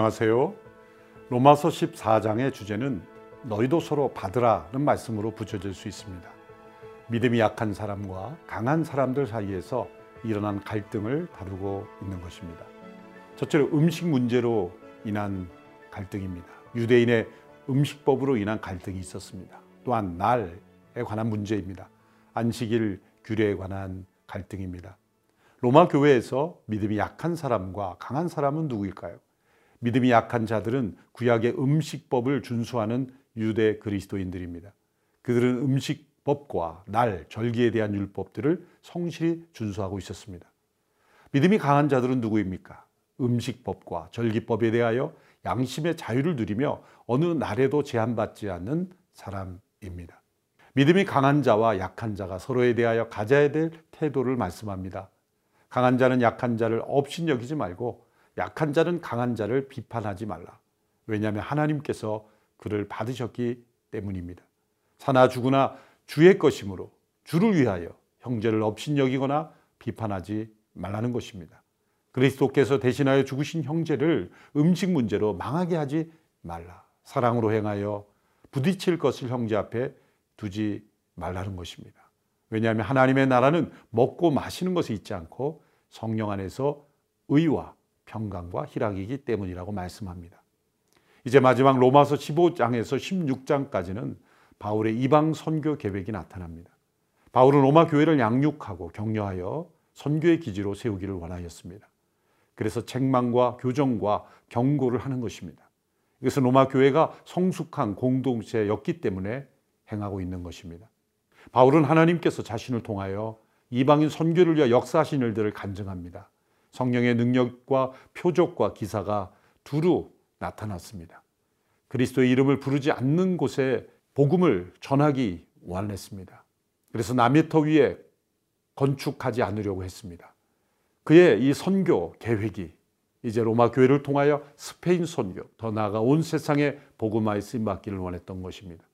안녕하세요. 로마서 14장의 주제는 너희도 서로 받으라는 말씀으로 붙여질 수 있습니다. 믿음이 약한 사람과 강한 사람들 사이에서 일어난 갈등을 다루고 있는 것입니다. 첫째로 음식 문제로 인한 갈등입니다. 유대인의 음식법으로 인한 갈등이 있었습니다. 또한 날에 관한 문제입니다. 안식일 규례에 관한 갈등입니다. 로마 교회에서 믿음이 약한 사람과 강한 사람은 누구일까요? 믿음이 약한 자들은 구약의 음식법을 준수하는 유대 그리스도인들입니다. 그들은 음식법과 날, 절기에 대한 율법들을 성실히 준수하고 있었습니다. 믿음이 강한 자들은 누구입니까? 음식법과 절기법에 대하여 양심의 자유를 누리며 어느 날에도 제한받지 않는 사람입니다. 믿음이 강한 자와 약한 자가 서로에 대하여 가져야 될 태도를 말씀합니다. 강한 자는 약한 자를 업신여기지 말고 약한 자는 강한 자를 비판하지 말라. 왜냐하면 하나님께서 그를 받으셨기 때문입니다. 사나 죽으나 주의 것이므로 주를 위하여 형제를 업신여기거나 비판하지 말라는 것입니다. 그리스도께서 대신하여 죽으신 형제를 음식 문제로 망하게 하지 말라. 사랑으로 행하여 부딪힐 것을 형제 앞에 두지 말라는 것입니다. 왜냐하면 하나님의 나라는 먹고 마시는 것에 있지 않고 성령 안에서 의와 평강과 희락이기 때문이라고 말씀합니다. 이제 마지막 로마서 15장에서 16장까지는 바울의 이방 선교 계획이 나타납니다. 바울은 로마 교회를 양육하고 격려하여 선교의 기지로 세우기를 원하였습니다. 그래서 책망과 교정과 경고를 하는 것입니다. 이것은 로마 교회가 성숙한 공동체였기 때문에 행하고 있는 것입니다. 바울은 하나님께서 자신을 통하여 이방인 선교를 위해 역사하신 일들을 간증합니다. 성령의 능력과 표적과 기사가 두루 나타났습니다. 그리스도의 이름을 부르지 않는 곳에 복음을 전하기 원했습니다. 그래서 남의 터 위에 건축하지 않으려고 했습니다. 그의 이 선교 계획이 이제 로마 교회를 통하여 스페인 선교, 더 나아가 온 세상에 복음화에 쓰임 받기를 원했던 것입니다.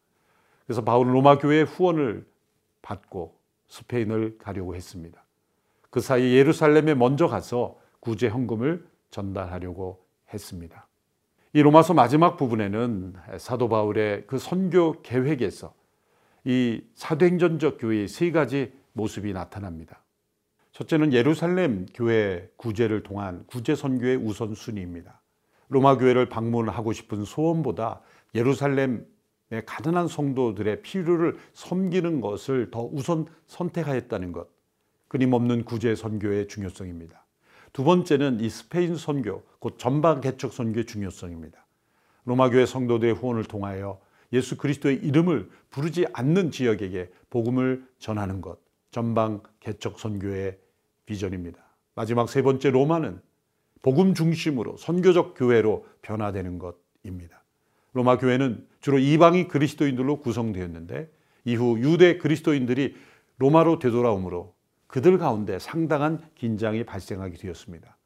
그래서 바울은 로마 교회의 후원을 받고 스페인을 가려고 했습니다. 그 사이 예루살렘에 먼저 가서 구제 헌금을 전달하려고 했습니다. 이 로마서 마지막 부분에는 사도 바울의 그 선교 계획에서 이 사도행전적 교회의 세 가지 모습이 나타납니다. 첫째는 예루살렘 교회 구제를 통한 구제 선교의 우선순위입니다. 로마 교회를 방문하고 싶은 소원보다 예루살렘의 가난한 성도들의 필요를 섬기는 것을 더 우선 선택하였다는 것. 끊임없는 구제 선교의 중요성입니다. 두 번째는 이 스페인 선교, 곧 전방 개척 선교의 중요성입니다. 로마 교회 성도들의 후원을 통하여 예수 그리스도의 이름을 부르지 않는 지역에게 복음을 전하는 것, 전방 개척 선교의 비전입니다. 마지막 세 번째 로마는 복음 중심으로 선교적 교회로 변화되는 것입니다. 로마 교회는 주로 이방인 그리스도인들로 구성되었는데 이후 유대 그리스도인들이 로마로 되돌아오므로 그들 가운데 상당한 긴장이 발생하게 되었습니다.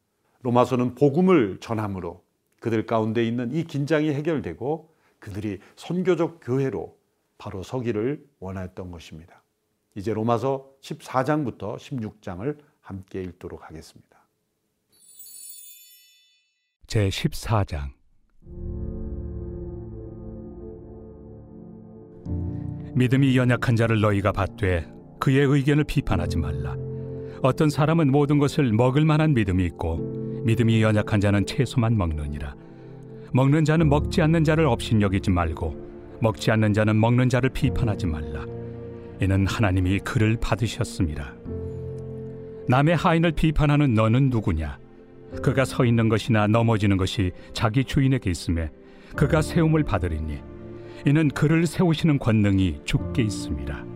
로마서는 복음을 전함으로 그들 가운데 있는 이 긴장이 해결되고 그들이 선교적 교회로 바로 서기를 원하였던 것입니다. 이제 로마서 14장부터 16장을 함께 읽도록 하겠습니다. 제 14장 믿음이 연약한 자를 너희가 받되 그의 의견을 비판하지 말라. 어떤 사람은 모든 것을 먹을 만한 믿음이 있고 믿음이 연약한 자는 채소만 먹느니라. 먹는 자는 먹지 않는 자를 업신여기지 말고 먹지 않는 자는 먹는 자를 비판하지 말라. 이는 하나님이 그를 받으셨습니다. 남의 하인을 비판하는 너는 누구냐? 그가 서 있는 것이나 넘어지는 것이 자기 주인에게 있음에 그가 세움을 받으리니 이는 그를 세우시는 권능이 주께 있습니다.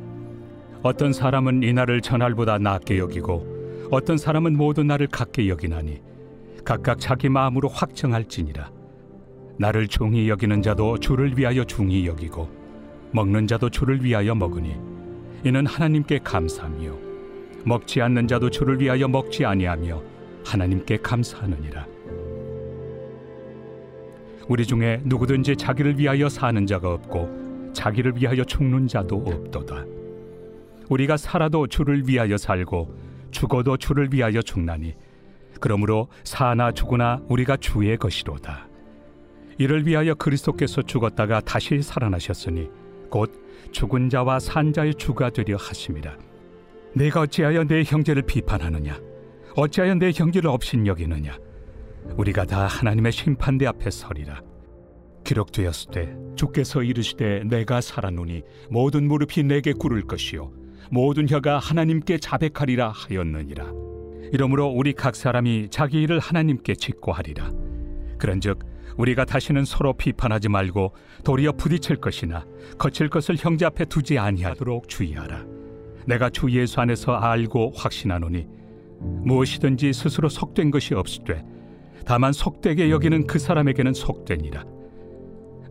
어떤 사람은 이 날을 전날보다 낮게 여기고 어떤 사람은 모든 날을 같게 여기나니 각각 자기 마음으로 확정할지니라 나를 중히 여기는 자도 주를 위하여 중히 여기고 먹는 자도 주를 위하여 먹으니 이는 하나님께 감사하며 먹지 않는 자도 주를 위하여 먹지 아니하며 하나님께 감사하느니라. 우리 중에 누구든지 자기를 위하여 사는 자가 없고 자기를 위하여 죽는 자도 없도다. 우리가 살아도 주를 위하여 살고 죽어도 주를 위하여 죽나니 그러므로 사나 죽으나 우리가 주의 것이로다. 이를 위하여 그리스도께서 죽었다가 다시 살아나셨으니 곧 죽은 자와 산 자의 주가 되려 하심이라. 내가 어찌하여 내 형제를 비판하느냐? 어찌하여 내 형제를 업신여기느냐? 우리가 다 하나님의 심판대 앞에 서리라. 기록되었을 때 주께서 이르시되 내가 살아노니 모든 무릎이 내게 꿇을 것이요 모든 혀가 하나님께 자백하리라 하였느니라. 이러므로 우리 각 사람이 자기 일을 하나님께 직고하리라. 그런즉 우리가 다시는 서로 비판하지 말고 도리어 부딪힐 것이나 거칠 것을 형제 앞에 두지 아니하도록 주의하라. 내가 주 예수 안에서 알고 확신하노니 무엇이든지 스스로 속된 것이 없으되 다만 속되게 여기는 그 사람에게는 속되니라.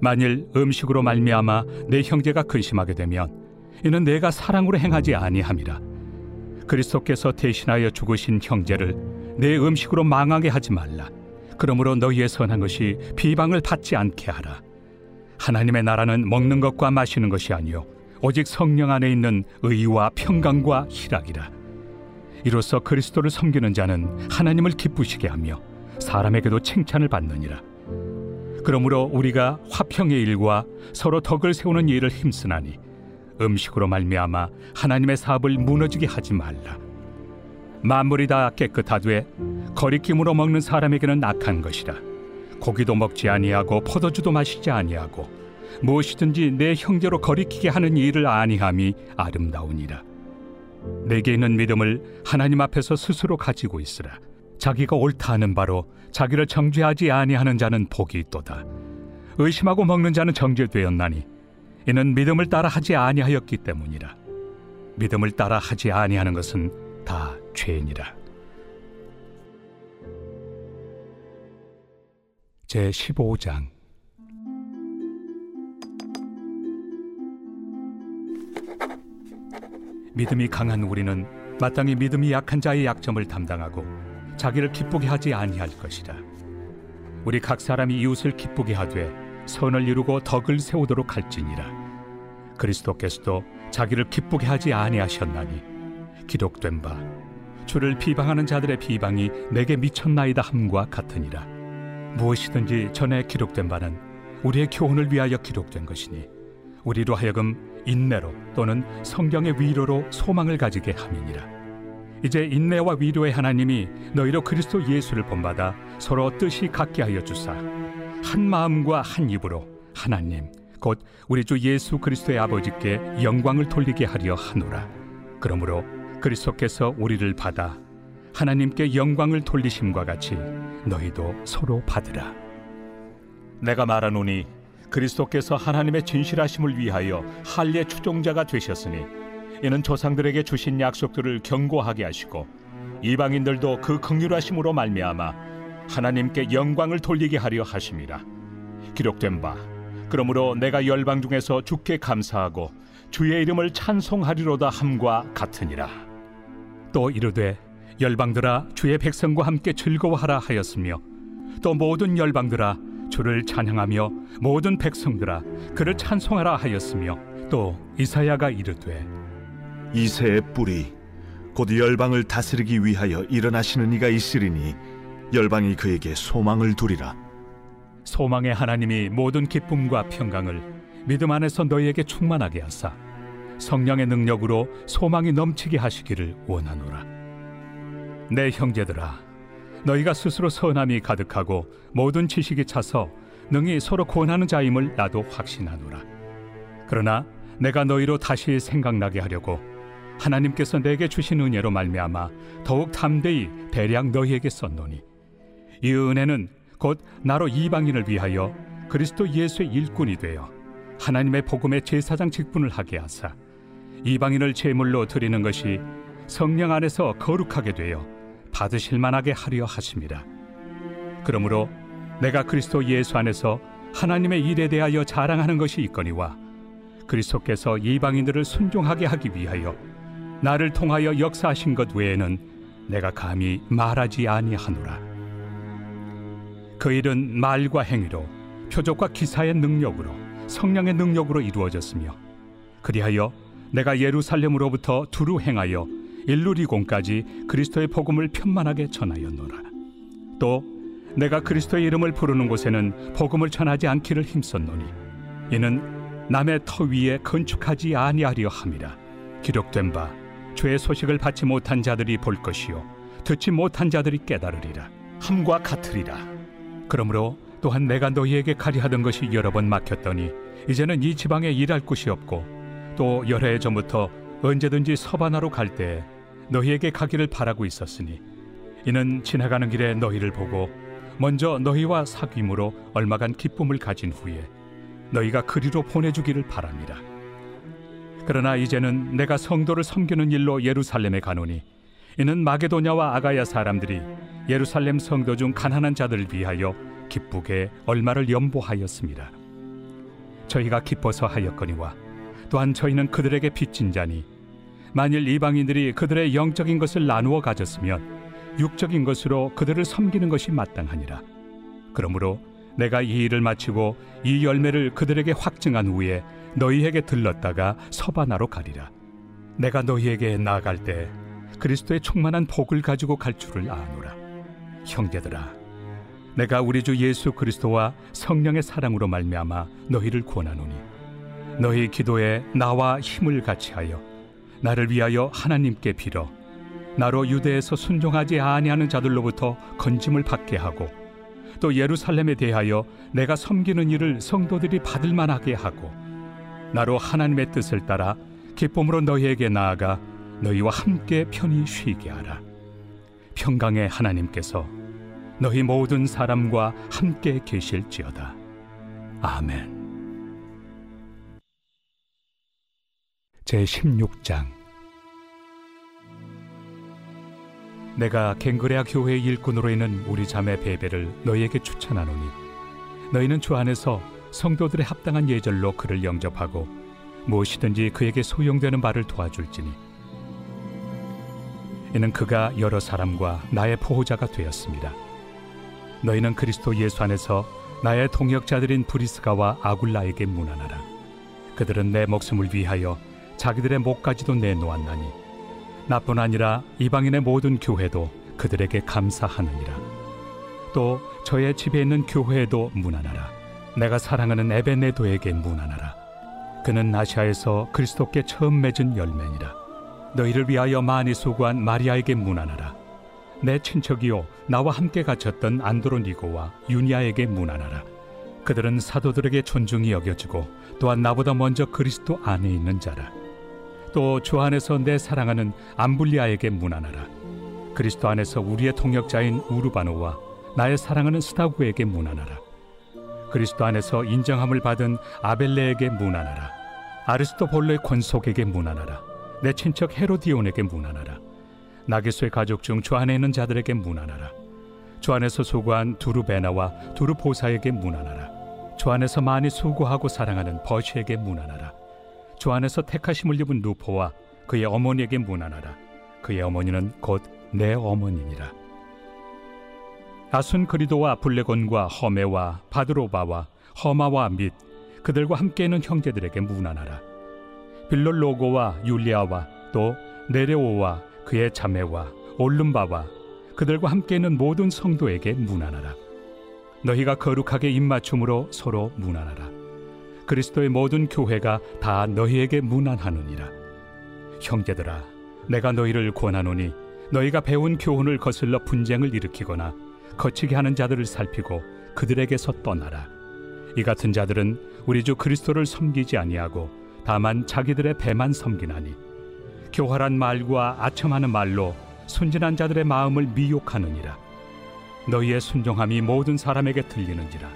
만일 음식으로 말미암아 내 형제가 근심하게 되면 이는 내가 사랑으로 행하지 아니함이라. 그리스도께서 대신하여 죽으신 형제를 내 음식으로 망하게 하지 말라. 그러므로 너희의 선한 것이 비방을 받지 않게 하라. 하나님의 나라는 먹는 것과 마시는 것이 아니요 오직 성령 안에 있는 의와 평강과 희락이라. 이로써 그리스도를 섬기는 자는 하나님을 기쁘시게 하며 사람에게도 칭찬을 받느니라. 그러므로 우리가 화평의 일과 서로 덕을 세우는 일을 힘쓰나니 음식으로 말미암아 하나님의 사업을 무너지게 하지 말라. 만물이 다 깨끗하되 거리낌으로 먹는 사람에게는 악한 것이라. 고기도 먹지 아니하고 포도주도 마시지 아니하고 무엇이든지 내 형제로 거리키게 하는 일을 아니함이 아름다우니라. 내게 있는 믿음을 하나님 앞에서 스스로 가지고 있으라. 자기가 옳다 하는 바로 자기를 정죄하지 아니하는 자는 복이 있도다. 의심하고 먹는 자는 정죄되었나니 이는 믿음을 따라 하지 아니하였기 때문이라. 믿음을 따라 하지 아니하는 것은 다 죄니라. 제 15장 믿음이 강한 우리는 마땅히 믿음이 약한 자의 약점을 담당하고 자기를 기쁘게 하지 아니할 것이라. 우리 각 사람이 이웃을 기쁘게 하되 선을 이루고 덕을 세우도록 할지니라. 그리스도께서도 자기를 기쁘게 하지 아니하셨나니 기록된 바 주를 비방하는 자들의 비방이 내게 미쳤나이다 함과 같으니라. 무엇이든지 전에 기록된 바는 우리의 교훈을 위하여 기록된 것이니 우리로 하여금 인내로 또는 성경의 위로로 소망을 가지게 함이니라. 이제 인내와 위로의 하나님이 너희로 그리스도 예수를 본받아 서로 뜻이 같게 하여 주사 한 마음과 한 입으로 하나님 곧 우리 주 예수 그리스도의 아버지께 영광을 돌리게 하려 하노라. 그러므로 그리스도께서 우리를 받아 하나님께 영광을 돌리심과 같이 너희도 서로 받으라. 내가 말하노니 그리스도께서 하나님의 진실하심을 위하여 할례 추종자가 되셨으니 이는 조상들에게 주신 약속들을 경고하게 하시고 이방인들도 그 긍휼하심으로 말미암아 하나님께 영광을 돌리게 하려 하심이라 기록된 바 그러므로 내가 열방 중에서 주께 감사하고 주의 이름을 찬송하리로다 함과 같으니라. 또 이르되 열방들아 주의 백성과 함께 즐거워하라 하였으며 또 모든 열방들아 주를 찬양하며 모든 백성들아 그를 찬송하라 하였으며 또 이사야가 이르되 이새의 뿌리 곧 열방을 다스리기 위하여 일어나시는 이가 있으리니 열방이 그에게 소망을 두리라. 소망의 하나님이 모든 기쁨과 평강을 믿음 안에서 너희에게 충만하게 하사 성령의 능력으로 소망이 넘치게 하시기를 원하노라. 내 형제들아 너희가 스스로 선함이 가득하고 모든 지식이 차서 능히 서로 권하는 자임을 나도 확신하노라. 그러나 내가 너희로 다시 생각나게 하려고 하나님께서 내게 주신 은혜로 말미암아 더욱 담대히 대량 너희에게 썼노니 이 은혜는 곧 나로 이방인을 위하여 그리스도 예수의 일꾼이 되어 하나님의 복음의 제사장 직분을 하게 하사 이방인을 제물로 드리는 것이 성령 안에서 거룩하게 되어 받으실 만하게 하려 하심이라 그러므로 내가 그리스도 예수 안에서 하나님의 일에 대하여 자랑하는 것이 있거니와 그리스도께서 이방인들을 순종하게 하기 위하여 나를 통하여 역사하신 것 외에는 내가 감히 말하지 아니하노라. 그 일은 말과 행위로 표적과 기사의 능력으로 성령의 능력으로 이루어졌으며 그리하여 내가 예루살렘으로부터 두루 행하여 일루리공까지 그리스도의 복음을 편만하게 전하였노라. 또 내가 그리스도의 이름을 부르는 곳에는 복음을 전하지 않기를 힘썼노니 이는 남의 터 위에 건축하지 아니하려 함이라. 기록된 바 죄의 소식을 받지 못한 자들이 볼 것이요 듣지 못한 자들이 깨달으리라. 함과 같으리라 그러므로 또한 내가 너희에게 가리하던 것이 여러 번 막혔더니 이제는 이 지방에 일할 곳이 없고 또 여러 해 전부터 언제든지 서바나로 갈때 너희에게 가기를 바라고 있었으니 이는 지나가는 길에 너희를 보고 먼저 너희와 사귐으로 얼마간 기쁨을 가진 후에 너희가 그리로 보내주기를 바랍니다. 그러나 이제는 내가 성도를 섬기는 일로 예루살렘에 가노니 이는 마게도냐와 아가야 사람들이 예루살렘 성도 중 가난한 자들을 위하여 기쁘게 얼마를 연보하였습니다. 저희가 기뻐서 하였거니와 또한 저희는 그들에게 빚진 자니 만일 이방인들이 그들의 영적인 것을 나누어 가졌으면 육적인 것으로 그들을 섬기는 것이 마땅하니라. 그러므로 내가 이 일을 마치고 이 열매를 그들에게 확증한 후에 너희에게 들렀다가 서바나로 가리라. 내가 너희에게 나아갈 때 그리스도의 충만한 복을 가지고 갈 줄을 아노라. 형제들아, 내가 우리 주 예수 그리스도와 성령의 사랑으로 말미암아 너희를 권하노니 너희 기도에 나와 힘을 같이하여 나를 위하여 하나님께 빌어 나로 유대에서 순종하지 아니하는 자들로부터 건짐을 받게 하고 또 예루살렘에 대하여 내가 섬기는 일을 성도들이 받을 만하게 하고 나로 하나님의 뜻을 따라 기쁨으로 너희에게 나아가 너희와 함께 편히 쉬게 하라. 평강의 하나님께서 너희 모든 사람과 함께 계실지어다. 아멘. 제 16장 내가 갱그레아 교회 일꾼으로 있는 우리 자매 베베를 너희에게 추천하노니 너희는 주 안에서 성도들의 합당한 예절로 그를 영접하고 무엇이든지 그에게 소용되는 바를 도와줄지니 이는 그가 여러 사람과 나의 보호자가 되었습니다. 너희는 그리스도 예수 안에서 나의 동역자들인 브리스가와 아굴라에게 문안하라. 그들은 내 목숨을 위하여 자기들의 목까지도 내놓았나니 나뿐 아니라 이방인의 모든 교회도 그들에게 감사하느니라. 또 저의 집에 있는 교회에도 문안하라. 내가 사랑하는 에베네도에게 문안하라. 그는 아시아에서 그리스도께 처음 맺은 열매니라. 너희를 위하여 많이 수고한 마리아에게 문안하라. 내 친척이요 나와 함께 갇혔던 안드로니고와 유니아에게 문안하라. 그들은 사도들에게 존중이 여겨지고 또한 나보다 먼저 그리스도 안에 있는 자라. 또 주 안에서 내 사랑하는 암블리아에게 문안하라. 그리스도 안에서 우리의 통역자인 우르바노와 나의 사랑하는 스타구에게 문안하라. 그리스도 안에서 인정함을 받은 아벨레에게 문안하라. 아리스토볼로의 권속에게 문안하라. 내 친척 헤로디온에게 문안하라. 나게소의 가족 중 주 안에 있는 자들에게 문안하라. 주 안에서 수고한 두루베나와 두루보사에게 문안하라. 주 안에서 많이 수고하고 사랑하는 버시에게 문안하라. 주 안에서 택하심을 입은 누포와 그의 어머니에게 문안하라. 그의 어머니는 곧 내 어머니니라. 아순 그리도와 블레곤과 허메와 바드로바와 허마와 및 그들과 함께 있는 형제들에게 문안하라. 빌롤로고와 율리아와 또 네레오와 그의 자매와 올름바와 그들과 함께 있는 모든 성도에게 문안하라. 너희가 거룩하게 입맞춤으로 서로 문안하라. 그리스도의 모든 교회가 다 너희에게 문안하느니라. 형제들아, 내가 너희를 권하노니 너희가 배운 교훈을 거슬러 분쟁을 일으키거나 거치게 하는 자들을 살피고 그들에게서 떠나라. 이 같은 자들은 우리 주 그리스도를 섬기지 아니하고 다만 자기들의 배만 섬기나니 교활한 말과 아첨하는 말로 순진한 자들의 마음을 미혹하느니라. 너희의 순종함이 모든 사람에게 들리는지라.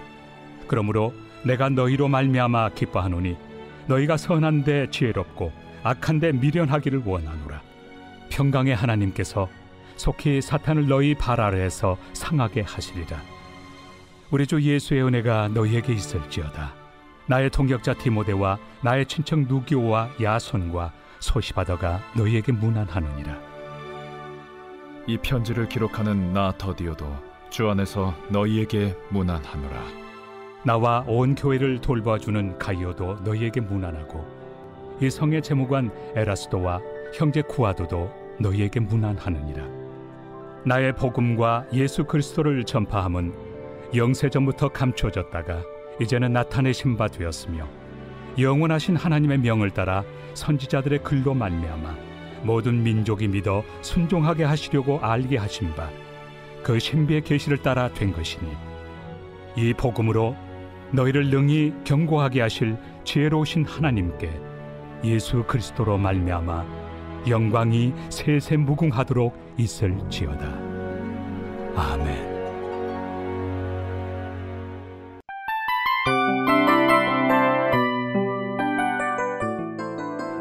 그러므로 내가 너희로 말미암아 기뻐하노니 너희가 선한데 지혜롭고 악한데 미련하기를 원하노라 평강의 하나님께서 속히 사탄을 너희 발 아래에서 상하게 하시리라 우리 주 예수의 은혜가 너희에게 있을지어다 나의 동역자 디모데와 나의 친척 누기오와 야손과 소시바더가 너희에게 문안하느니라. 이 편지를 기록하는 나 더디오도 주 안에서 너희에게 문안하노라. 나와 온 교회를 돌봐주는 가이오도 너희에게 문안하고 이 성의 재무관 에라스도와 형제 쿠아도도 너희에게 문안하느니라. 나의 복음과 예수 그리스도를 전파함은 영세 전부터 감춰졌다가 이제는 나타내신 바 되었으며 영원하신 하나님의 명을 따라 선지자들의 글로 말미암아 모든 민족이 믿어 순종하게 하시려고 알게 하신 바 그 신비의 계시를 따라 된 것이니 이 복음으로 너희를 능히 경고하게 하실 지혜로우신 하나님께 예수 그리스도로 말미암아 영광이 세세 무궁하도록 있을지어다. 아멘.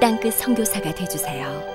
땅끝 선교사가 되주세요.